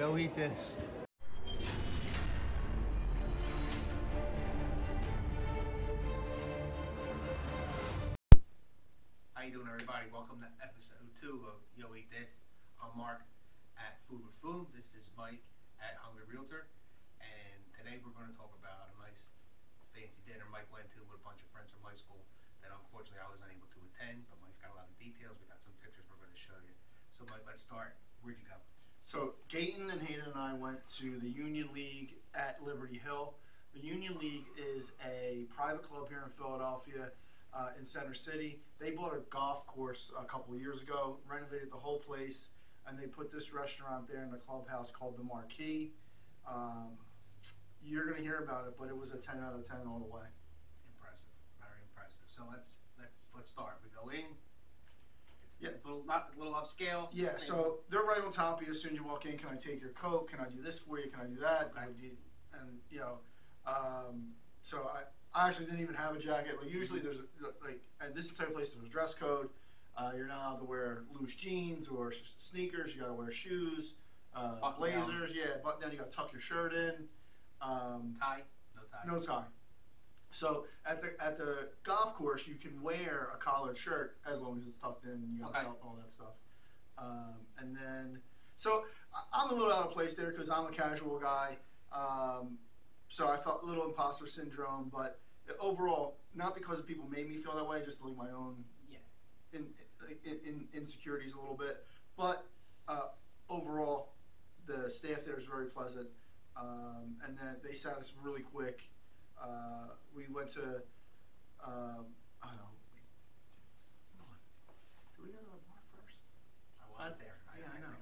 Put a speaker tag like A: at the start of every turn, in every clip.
A: Yo, eat this.
B: How you doing, everybody? Welcome to episode two of Yo Eat This. I'm Marc at Food with Foom. This is Mike at Hungry Realtor, and today we're going to talk about a nice fancy dinner Mike went to with a bunch of friends from high school that unfortunately I was unable to attend. But Mike's got a lot of details. We got some pictures we're going to show you. So Mike, let's start. Where'd you go?
C: So Gayton and Hayden and I went to the Union League at Liberty Hill. The Union League is a private club here in Philadelphia, uh, in Center City. They bought a golf course a couple years ago, renovated the whole place, and they put this restaurant there in the clubhouse called the Marquis. Um, you're gonna hear about it, but it was a 10 out of 10 all the way.
B: Impressive, very impressive. So let's let's let's start. We go in.
C: Yeah.
B: it's a little not a little upscale.
C: Yeah, so they're right on top of you as soon as you walk in. Can I take your coat? Can I do this for you? Can I do that? Do And you know, um, so I, I actually didn't even have a jacket. Like usually there's a, like, and this is the type of place there's a dress code. Uh, you're not allowed to wear loose jeans or sneakers. You got to wear shoes, uh,
B: Button down.
C: blazers. Yeah, button down. You got to tuck your shirt in. Um,
B: tie. No tie.
C: no tie. So at the at the golf course, you can wear a collared shirt as long as it's tucked in. And you got
B: Okay.
C: belt and all that stuff. Um, and then, so I'm a little out of place there because I'm a casual guy. Um, so I felt a little imposter syndrome, but overall, not because people made me feel that way, just like my own
B: Yeah.
C: in, in, in insecurities a little bit. But uh, overall, the staff there is very pleasant, um, and then they sat us really quick. Uh, we went to, um, I don't know. we- hold on. Did we go to the bar first?
B: I wasn't there.
C: yeah, I know.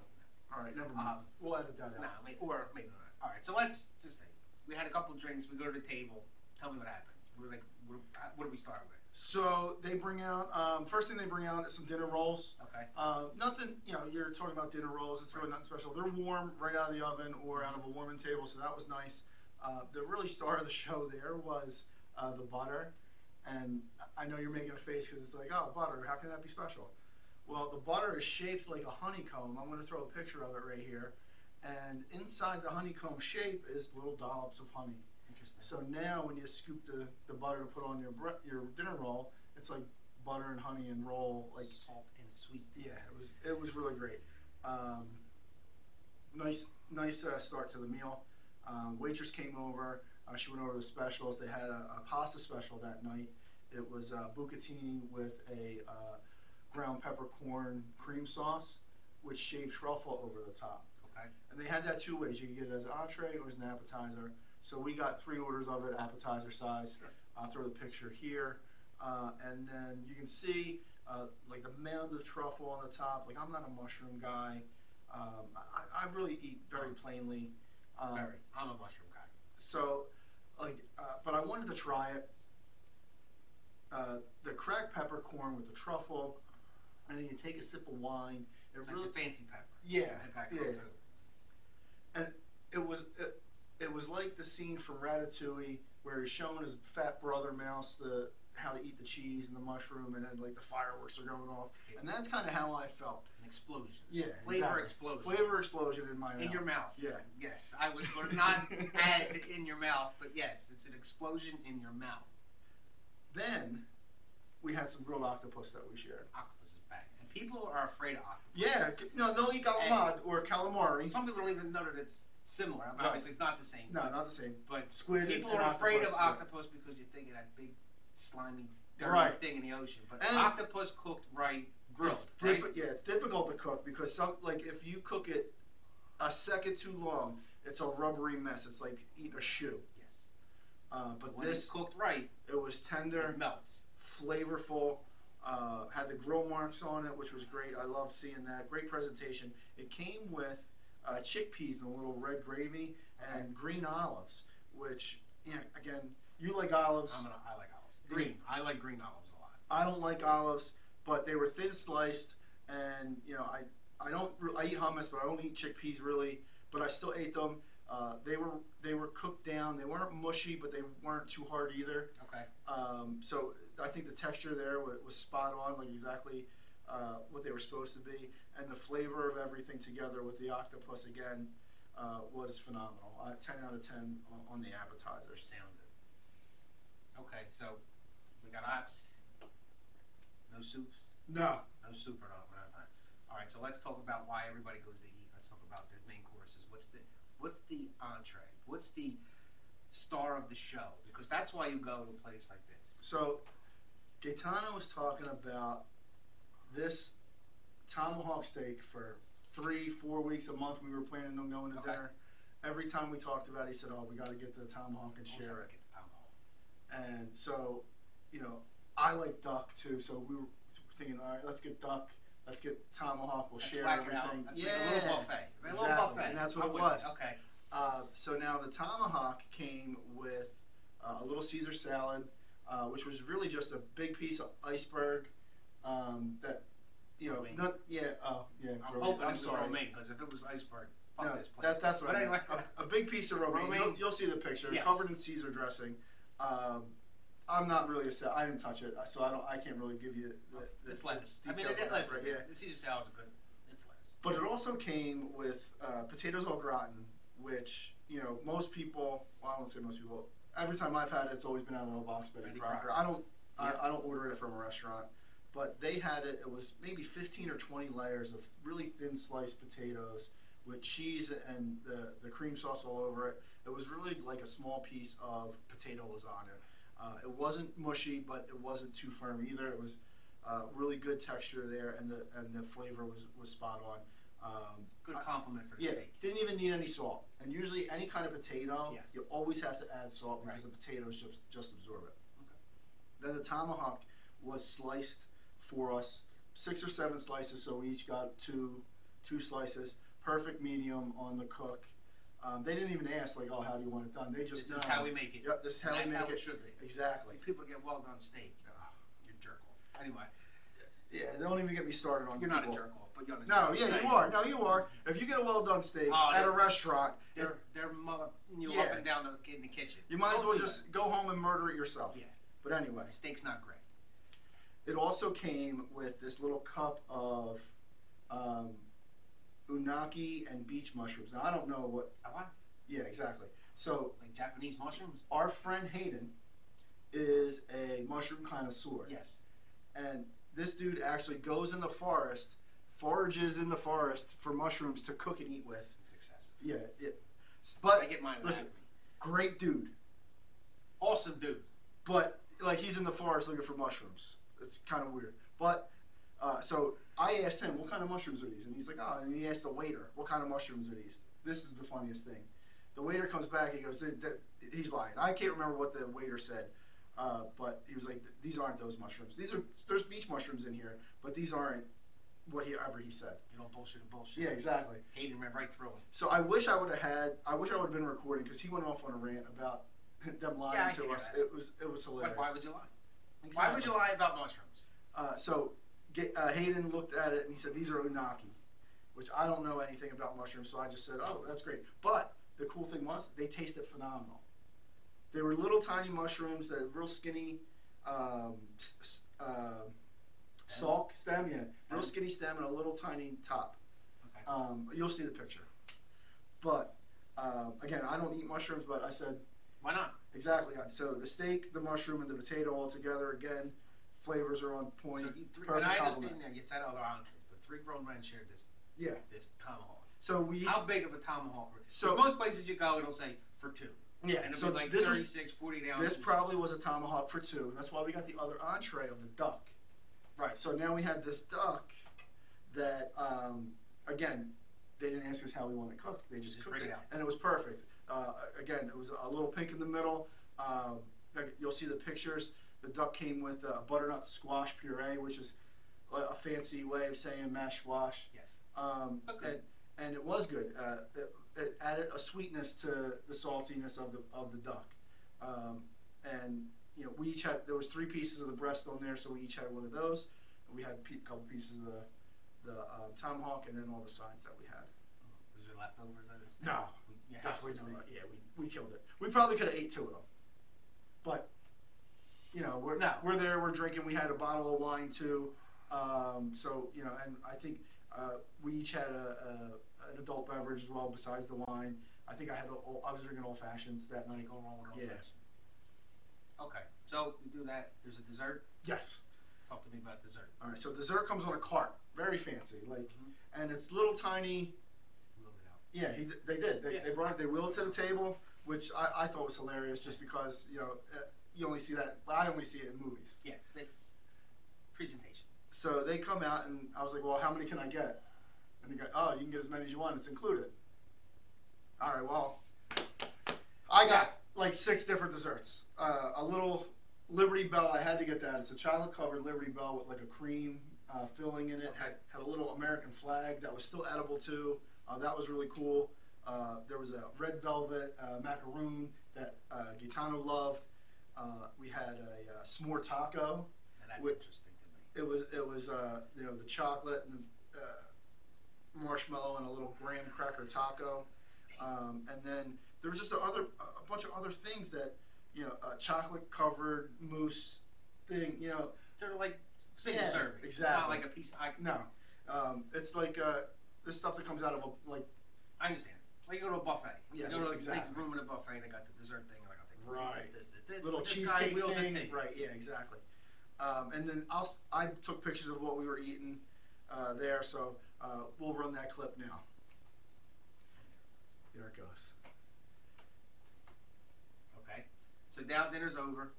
C: All right, never mind.
B: Um,
C: we'll edit that out.
B: No, may- or maybe not. All right, so let's just say we had a couple drinks. We go to the table. Tell me what happens. We're like, what, what do we start with?
C: So they bring out um, first thing they bring out is some dinner rolls.
B: Okay.
C: Uh, nothing, you know, you're talking about dinner rolls. It's really nothing special. They're warm right out of the oven or out of a warming table, so that was nice. Uh, the really star of the show there was uh, the butter, and I know you're making a face because it's like, oh, butter. How can that be special? Well, the butter is shaped like a honeycomb. I'm going to throw a picture of it right here, and inside the honeycomb shape is little dollops of honey.
B: Interesting.
C: So now, when you scoop the, the butter to put on your your dinner roll, it's like butter and honey and roll like
B: salt and sweet.
C: yeah, it was it was really great. Um, nice nice uh, start to the meal. Um, waitress came over. Uh, she went over the specials. They had a, a pasta special that night. It was uh, bucatini with a uh, ground peppercorn cream sauce with shaved truffle over the top.
B: Okay.
C: And they had that two ways. You could get it as an entree or as an appetizer. So we got three orders of it, appetizer size.
B: Sure.
C: I'll throw the picture here. Uh, and then you can see uh, like the mound of truffle on the top. Like I'm not a mushroom guy. Um, I, I really eat very plainly. Um,
B: Very. I'm a mushroom guy.
C: So, like, uh, but I wanted to try it. Uh, the cracked peppercorn with the truffle, and then you take a sip of wine. It
B: It's
C: really,
B: like the fancy pepper.
C: yeah, yeah.
B: it.
C: it was it, it was like the scene from Ratatouille where he's showing his fat brother mouse the how to eat the cheese and the mushroom, and then like the fireworks are going off, and that's kind of how I felt.
B: Explosion.
C: Yeah,
B: Flavor
C: exactly.
B: explosion.
C: Flavor explosion in my
B: in
C: mouth.
B: your mouth.
C: Yeah.
B: Yes, I was going not add in your mouth, but yes, it's an explosion in your mouth.
C: Then we had some grilled octopus that we shared.
B: Octopus is back, and people are afraid of octopus.
C: Yeah, no, they'll eat calamari or calamari.
B: Some people don't even know that it's similar.
C: Right.
B: Obviously, it's not the same.
C: No, not the same.
B: But
C: Squid
B: people are afraid of
C: octopus
B: because you think of that big, slimy, dirty
C: Right.
B: thing in the ocean. But
C: And-
B: octopus cooked right, grilled,
C: It's
B: right?
C: Yeah, it's difficult to cook because some like if you cook it a second too long, it's a rubbery mess. It's like eating a shoe.
B: Yes.
C: Uh, but
B: When
C: this,
B: cooked right,
C: it was tender,
B: it melts.
C: flavorful. Uh, had the grill marks on it, which was great. I love seeing that. Great presentation. It came with uh, chickpeas and a little red gravy and green olives, which yeah, again, you like olives.
B: I'm gonna, I like olives. Green. I like green olives a lot.
C: I don't like olives, but they were thin sliced, and you know I I don't I eat hummus, but I don't eat chickpeas really. But I still ate them. Uh, they were they were cooked down. They weren't mushy, but they weren't too hard either.
B: Okay.
C: Um, so I think the texture there was, was spot on, like exactly uh, what they were supposed to be, and the flavor of everything together with the octopus again. uh, was phenomenal. Uh, ten out of ten on, on the appetizer.
B: Sounds it. Okay, so we got ops. No soups.
C: No,
B: No soup or not. we're not fine. All right, so let's talk about why everybody goes to eat. Let's talk about the main courses. What's the what's the entree? What's the star of the show? Because that's why you go to a place like this.
C: So, Gaetano was talking about this tomahawk steak for three, four weeks a month. We were planning on going to
B: Okay.
C: dinner. Every time we talked about it, he said, "Oh, we got to get the tomahawk and share it."
B: to get the tomahawk.
C: And so, you know, I like duck too. So we were thinking, all right, let's get duck. Let's get tomahawk. We'll
B: Let's
C: share
B: it
C: everything.
B: Let's make a little buffet. A little
C: exactly.
B: buffet.
C: And that's what
B: I'm
C: it was.
B: you. Okay.
C: Uh, so now the tomahawk came with uh, a little Caesar salad, uh, which was really just a big piece of iceberg. Um, that you know, not yeah, oh yeah.
B: I'm hoping
C: I'm
B: it was
C: sorry.
B: romaine because if it was iceberg, fuck
C: No,
B: this place.
C: that's that's what
B: but
C: I meant.
B: anyway.
C: A, a big piece of romaine.
B: Romaine?
C: You'll, you'll see the picture,
B: Yes.
C: covered in Caesar dressing. Um, I'm not really a sa- I didn't touch it, so I don't. I can't really give you the, the
B: it's lettuce. I mean,
C: details
B: it,
C: on
B: it,
C: that,
B: listen,
C: right, yeah.
B: the Caesar salad's good. It's lettuce.
C: But it also came with uh, potatoes au gratin, which you know most people. Well, I won't say most people. Every time I've had it, it's always been out of a box, Betty
B: Betty.
C: Crocker. I don't.
B: Yeah.
C: I, I don't order it from a restaurant, but they had it. It was maybe 15 or 20 layers of really thin sliced potatoes with cheese and the the cream sauce all over it. It was really like a small piece of potato lasagna. Uh, it wasn't mushy, but it wasn't too firm either. It was uh, really good texture there, and the and the flavor was was spot on. Um,
B: Good compliment for the
C: yeah,
B: steak.
C: didn't even need any salt. And usually, any kind of potato,
B: Yes.
C: you always have to add salt because
B: Right.
C: the potatoes just just absorb it. Okay. Then the tomahawk was sliced for us, six or seven slices. So we each got two two slices, perfect medium on the cook. Um, they didn't even ask like, "Oh, how do you want it done?" They just
B: This is
C: know.
B: how we make it.
C: Yep, this is how we
B: that's
C: make
B: how it. should be.
C: Exactly.
B: People get well done steak. Oh, you're a jerk off. Anyway,
C: Yeah, don't even get me started on.
B: you're not a
C: people.
B: jerk off, but you understand.
C: No,
B: what
C: yeah,
B: I'm
C: you
B: saying.
C: are. No, you are. If you get a well done steak
B: Oh,
C: at a
B: they're-
C: restaurant,
B: They're they're mother you
C: Yeah.
B: up and down the, in the kitchen.
C: you might as
B: Don't
C: well
B: do
C: just go home and murder it yourself.
B: Yeah.
C: But anyway,
B: that. Steak's not great.
C: it also came with this little cup of um, enoki and beech mushrooms. Now I don't know what.
B: I want
C: Yeah, exactly. So
B: like Japanese mushrooms.
C: our friend Hayden is a mushroom connoisseur,
B: Yes.
C: and this dude actually goes in the forest, forages in the forest for mushrooms to cook and eat with.
B: It's excessive.
C: Yeah, it.
B: I get mine.
C: listen.
B: Listen,
C: great dude.
B: awesome dude.
C: but like he's in the forest looking for mushrooms. It's kind of weird. But uh, so I asked him, "What kind of mushrooms are these?" And he's like, "Oh." And he asked the waiter, "What kind of mushrooms are these?" This is the funniest thing. The waiter comes back. He goes, that- "He's lying." I can't remember what the waiter said, uh, but he was like, "These aren't those mushrooms. These are there's beech mushrooms in here, but these aren't what he ever he said."
B: You don't bullshit and bullshit.
C: Yeah, exactly.
B: Hayden him right through him.
C: So I wish I would have had. I wish I would have been recording because he went off on a rant about them lying
B: Yeah,
C: to us.
B: that.
C: It was it was hilarious.
B: Like, why would you lie? Why would you lie about mushrooms?
C: Uh, so uh, Hayden looked at it and he said, "These are enoki," which I don't know anything about mushrooms, so I just said, "Oh, that's great." But the cool thing was they tasted phenomenal. They were little tiny mushrooms that real skinny, um, uh, stalk stem, yeah, real skinny stem and a little tiny top.
B: Okay.
C: Um, you'll see the picture. But um, again, I don't eat mushrooms, but I said
B: Why not?
C: exactly. So the steak, the mushroom, and the potato all together. Again, flavors are on point.
B: So you three,
C: perfect
B: and I
C: compliment.
B: understand that you said other entrees, but three grown men shared this
C: Yeah.
B: this tomahawk.
C: So we
B: How big of a tomahawk? were-
C: So-
B: most places you go, it'll say for two.
C: yeah.
B: And it'll
C: So
B: be like
C: this was
B: 36, 40 ounces.
C: this probably was a tomahawk for two. That's why we got the other entree of the duck.
B: Right.
C: So now we had this duck that um, again they didn't ask us how we want it cooked. They just,
B: Just
C: cooked it,
B: out.
C: and it was perfect. Uh, again, it was a little pink in the middle. Um, you'll see the pictures. The duck came with a butternut squash puree, which is a, fancy way of saying mashed squash.
B: Yes.
C: Um,
B: Okay.
C: and, and it was good. Uh, it, it added a sweetness to the saltiness of the of the duck. Um, and you know, we each had there was three pieces of the breast on there, so we each had one of those. And we had a couple pieces of the the um, tomahawk, and then all the sides that we had.
B: Was there leftovers?
C: No,
B: house
C: Definitely not. Yeah, we, we killed it. We probably could have ate two of them, you know we're
B: No.
C: we're there. We're drinking. We had a bottle of wine too. Um, so you know, and I think uh, we each had a, a, an adult beverage as well besides the wine. I think I had a- I was drinking old fashions that night.
B: Go wrong with old
C: Yeah.
B: Okay, so we do that. There's a dessert.
C: Yes.
B: Talk to me about dessert.
C: All right. So dessert comes on a cart, very fancy, like,
B: Mhm.
C: and it's little tiny.
B: Wheel it out.
C: Yeah, he, they did. They,
B: Yeah.
C: they brought it. They wheeled it to the table, which I, I thought was hilarious, just because you know uh, you only see that. Well, I only see it in movies.
B: Yeah, this presentation.
C: So they come out, and I was like, "Well, how many can I get?" And they go, "Oh, you can get as many as you want. It's included." All right. Well, I got like six different desserts. Uh, a little Liberty Bell. I had to get that. It's a chocolate covered Liberty Bell with like a cream uh, filling in it. Had had a little American flag that was still edible too. Uh, that was really cool. Uh, there was a red velvet uh, macaroon that uh, Gaetano loved. Uh, we had a uh, s'more taco.
B: Now that's interesting to me.
C: It was it was uh, you know the chocolate and the uh, marshmallow and a little graham cracker taco, um, and then there was just a other a bunch of other things that you know a chocolate covered mousse thing. You know
B: They're like single
C: Yeah,
B: serving. It's
C: exactly.
B: not like a piece. I,
C: no, um, it's like uh, this stuff that comes out of a like
B: I understand. Like you go to a buffet.
C: Yeah,
B: you go to a
C: exactly.
B: big room in a buffet and they got the dessert thing. And like, I'll take
C: Right.
B: this, this, this, this.
C: little cheesecake
B: wheels
C: thing. Right? Yeah, exactly. Um, and then I'll, I took pictures of what we were eating uh, there, so uh, we'll run that clip now. There it goes.
B: Okay. So now dinner's over.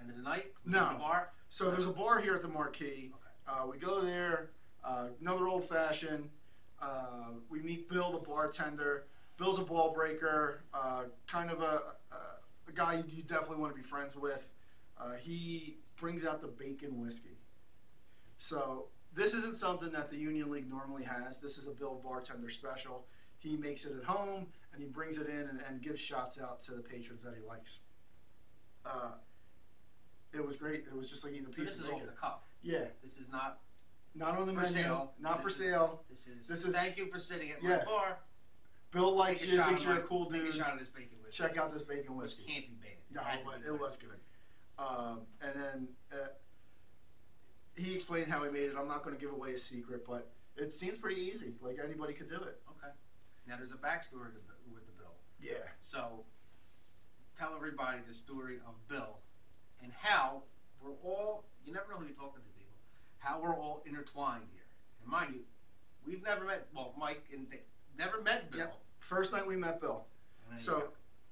B: End of the night.
C: No.
B: the bar.
C: So there's a bar here at the Marquis.
B: Okay.
C: Uh, we go there. Uh, another old fashioned. Uh, we meet Bill, the bartender. Bill's a ball breaker. Uh, kind of a, a, a guy you, you definitely want to be friends with. Uh, he brings out the bacon whiskey. So this isn't something that the Union League normally has. This is a Bill bartender special. He makes it at home and he brings it in and, and gives shots out to the patrons that he likes. Uh, it was great. It was just like eating a
B: So
C: piece
B: this
C: of
B: is off the cuff.
C: Yeah,
B: This is not
C: not on the
B: for
C: menu,
B: sale.
C: not for
B: This is-
C: sale.
B: This is.
C: This is-
B: Thank you for sitting at
C: Yeah.
B: my bar.
C: Bill likes you, thinks you're a cool
B: Take
C: dude.
B: a shot of this bacon whiskey.
C: Check out this bacon
B: Which
C: whiskey.
B: can't be bad.
C: No,
B: had
C: it was, it
B: good.
C: was good. Um, and then uh, he explained how he made it. I'm not going to give away a secret, but it seems pretty easy. Like anybody could do it.
B: Okay. Now there's a backstory to, the- with the bill.
C: Yeah.
B: So tell everybody the story of Bill and how we're all. You never know who you're talking to, people. How we're all intertwined here. And mind you, we've never met. Well, Mike and Dick never met Bill.
C: Yep. First night we met Bill. So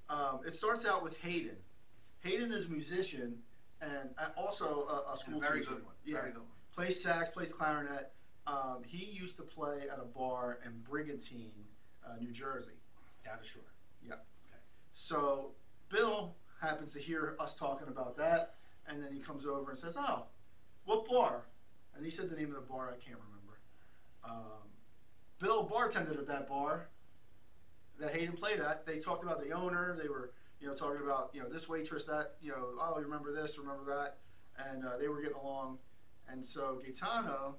C: um, it starts out with Hayden. Hayden is a musician and uh, also a, a school
B: a very
C: teacher.
B: good one.
C: Yeah.
B: Very good one.
C: plays sax, plays clarinet. Um, he used to play at a bar in Brigantine, uh, New Jersey.
B: Down the shore. Yeah. Okay.
C: So Bill happens to hear us talking about that, and then he comes over and says, "Oh, what bar?" And he said the name of the bar. I can't remember. Um, Bill bartended at that bar that Hayden played at. They talked about the owner. They were, you know, talking about you know this waitress, that you know, oh, you remember this, remember that, and uh, they were getting along. And so Gaetano,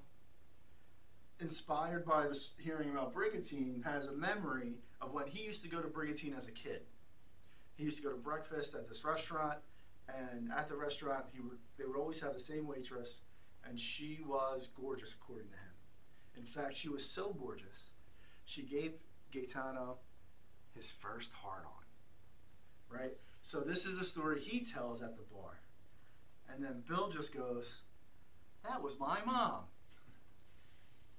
C: inspired by this hearing about Brigantine, has a memory of when he used to go to Brigantine as a kid. He used to go to breakfast at this restaurant, and at the restaurant, he would they would always have the same waitress, and she was gorgeous according to him. In fact, she was so gorgeous, she gave Gaetano his first hard on. Right. So this is the story he tells at the bar, and then Bill just goes, "That was my mom."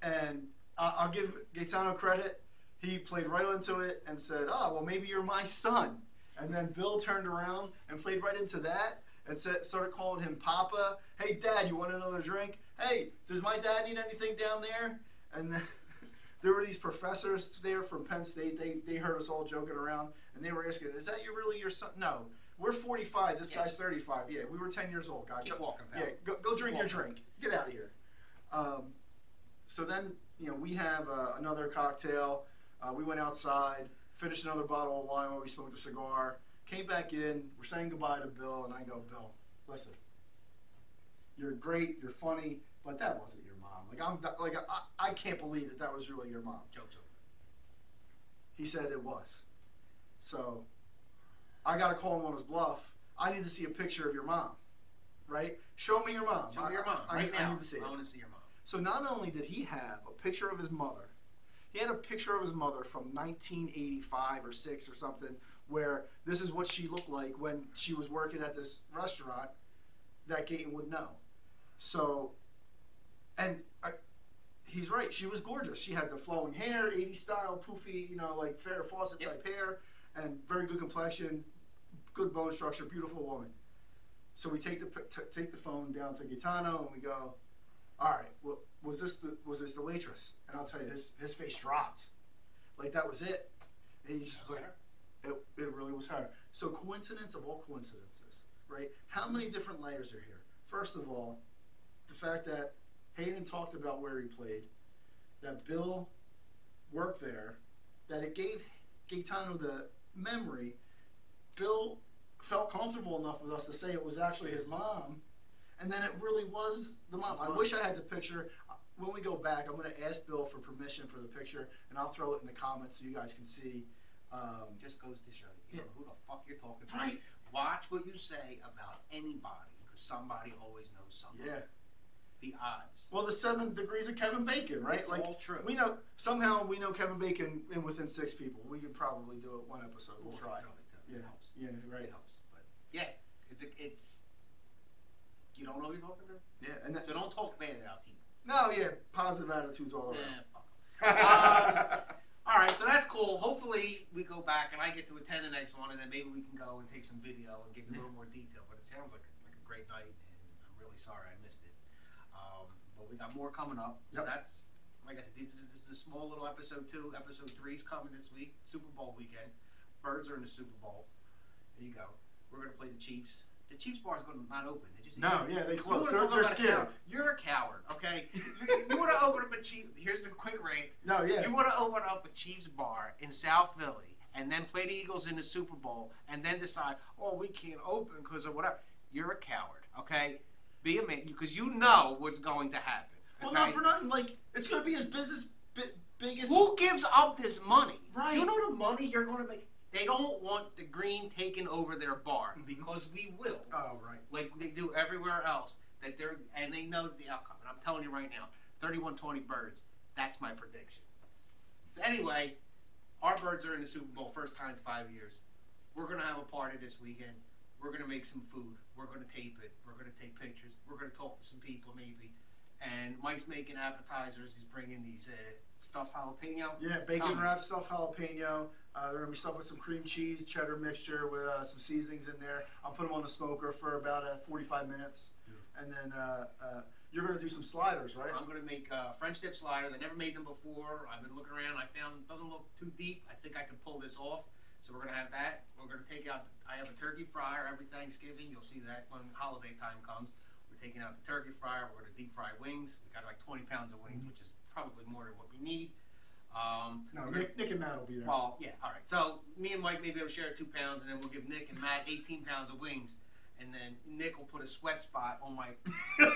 C: And I'll give Gaetano credit. He played right into it and said, "Oh, well, maybe you're my son." And then Bill turned around and played right into that and started calling him Papa. Hey, Dad, you want another drink? Hey, does my dad need anything down there? And then there were these professors there from Penn State. They they heard us all joking around and they were asking, "Is that you really your son?" No, we're 45. This
B: Yeah.
C: guy's 35. Yeah, we were 10 years old, guys.
B: Keep
C: Go-
B: walking, pal.
C: yeah, go, go drink your drink. Get out of here. Um, so then, you know, we have uh, another cocktail. Uh, we went outside, finished another bottle of wine while we smoked a cigar. Came back in. We're saying goodbye to Bill, and I go, Bill, listen, you're great, you're funny, but that wasn't your mom. Like I'm, like I, I can't believe that that was really your mom.
B: Joke's over.
C: He said it was. So I got to call him on his bluff. I need to see a picture of your mom, right? Show me your mom.
B: Show me your mom
C: I,
B: right
C: I
B: now.
C: need to see it.
B: I want to see your mom.
C: So not only did he have a picture of his mother, He had a picture of his mother from 1985 or six or something, where this is what she looked like when she was working at this restaurant that Gayton would know. So, and I, he's right. She was gorgeous. She had the flowing hair, 80s style, poofy, you know, like Farrah Fawcett
B: Yep.
C: type hair, and very good complexion, good bone structure, beautiful woman. So we take the take the phone down to Gaetano and we go, all right, well, was this the was this the waitress? And I'll tell you, his his face dropped, like that was it. And he just was like, it, it really was her. So coincidence of all coincidences, right? How many different layers are here? First of all, the fact that Hayden talked about where he played, that Bill worked there, that it gave Gaetano the memory. Bill felt comfortable enough with us to say it was actually his mom, and then it really was the mom. I wish I had the picture. Uh, when we go back, I'm going to ask Bill for permission for the picture, and I'll throw it in the comments so you guys can see. Um,
B: Just goes to show you, you know, who the fuck you're talking to.
C: right?
B: Watch what you say about anybody, because somebody always knows something.
C: Yeah.
B: The odds.
C: Well, the seven degrees of Kevin Bacon, right?
B: It's
C: like
B: all true.
C: we know somehow we know Kevin Bacon in within six people. We could probably do it one episode. We'll
B: Well,
C: try.
B: too.
C: Yeah.
B: It helps.
C: Yeah. Right.
B: It helps. But yeah, it's a, it's. You don't know who you're talking to,
C: Yeah. And that,
B: so don't talk bad about people.
C: no, yeah, positive attitudes all around.
B: Fuck 'em. All right, so that's cool. Hopefully, we go back and I get to attend the next one, and then maybe we can go and take some video and give you a little more detail. But it sounds like like a great night, and I'm really sorry I missed it. Um, but we got more coming up. So that's like I said, this is, this is a small little episode two. Episode three is coming this week. Super Bowl weekend. Birds are in the Super Bowl. There you go. We're gonna play the Chiefs. The Chiefs bar is gonna not open. They just
C: No, yeah, they close. They're, they're scared.
B: You're a coward, okay? you, you want to open up a Chiefs. Here's the quick rate.
C: No, yeah.
B: You want to open up a Chiefs bar in South Philly and then play the Eagles in the Super Bowl and then decide, oh, we can't open because of whatever. You're a coward, okay? Be a man because you know what's going to happen.
C: well, not for nothing. Like it's gonna be his business bi- biggest.
B: Who gives up this money?
C: Right.
B: You know the money you're going to make. They don't want the green taking over their bar
C: Mhm.
B: because we will.
C: Oh, right.
B: like they do everywhere else. That they're and they know the outcome. And I'm telling you right now, 31-20 birds. That's my prediction. So anyway, our birds are in the Super Bowl first time in five years. We're gonna have a party this weekend. We're gonna make some food. We're gonna tape it. We're gonna take pictures. We're gonna talk to some people maybe. And Mike's making appetizers. He's bringing these uh, stuffed jalapeno.
C: Yeah, bacon
B: Um,
C: wrapped stuffed jalapeno. Uh, they're gonna be stuffed with some cream cheese, cheddar mixture with uh, some seasonings in there. I'll put them on the smoker for about uh, 45 minutes,
B: Beautiful.
C: and then uh, uh, you're gonna do some sliders, right?
B: I'm gonna make uh, French dip sliders. I never made them before. I've been looking around. I found it doesn't look too deep. I think I can pull this off. So we're gonna have that. We're gonna take out. I have a turkey fryer every Thanksgiving. You'll see that when holiday time comes. We're taking out the turkey fryer. We're gonna deep fry wings. We got like 20 pounds of wings, which is probably more than what we need. Um,
C: no, Nick, Nick and Matt will be there.
B: well, yeah, all right. So me and Mike maybe will share two pounds, and then we'll give Nick and Matt 18 pounds of wings, and then Nick will put a sweat spot on my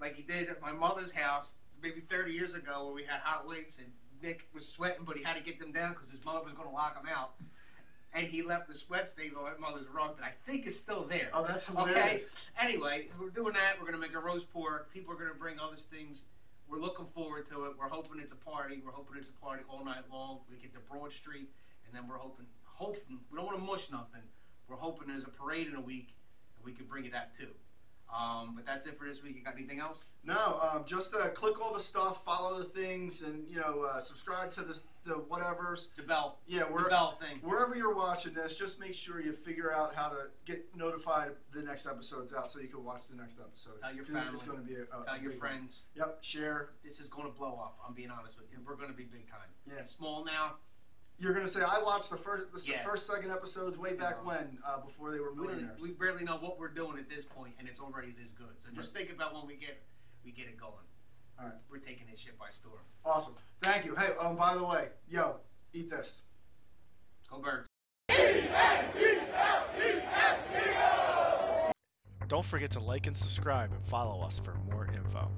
B: like he did at my mother's house maybe 30 years ago where we had hot wings and Nick was sweating, but he had to get them down because his mother was going to lock him out. And he left the sweat stain on my mother's rug that I think is still there.
C: oh, that's
B: Okay.
C: hilarious.
B: Anyway, we're doing that. We're going to make a roast pork. People are going to bring all these things. We're looking forward to it. We're hoping it's a party. We're hoping it's a party all night long. We get to Broad Street, and then we're hoping, hoping we don't want to mush nothing. We're hoping there's a parade in a week, and we can bring it out too. Um, but that's it for this week. You got anything else?
C: No, um, just uh, click all the stuff, follow the things, and you know, uh, subscribe to the the whatever's.
B: The bell.
C: Yeah,
B: The
C: we're
B: bell thing.
C: wherever you're watching this, just make sure you figure out how to get notified the next episode's out, so you can watch the next episode.
B: Tell your
C: Dude, It's
B: family.
C: going to be a, a
B: Tell your
C: big one.
B: friends.
C: Yep, share.
B: This is going to blow up. I'm being honest with you. We're going to be big time.
C: Yeah.
B: It's small now.
C: You're going to say I watched the first, the
B: Yeah.
C: first, second episodes way back
B: Yeah.
C: when, uh, before they were
B: We, didn't,
C: millionaires.
B: we barely know what we're doing at this point, and it's already this good. So just think about when we get we get it going.
C: All right.
B: We're taking this shit by storm.
C: Awesome. Thank you. Hey, um, by the way, yo, eat this.
B: Go birds.
A: Don't forget to like and subscribe and follow us for more info.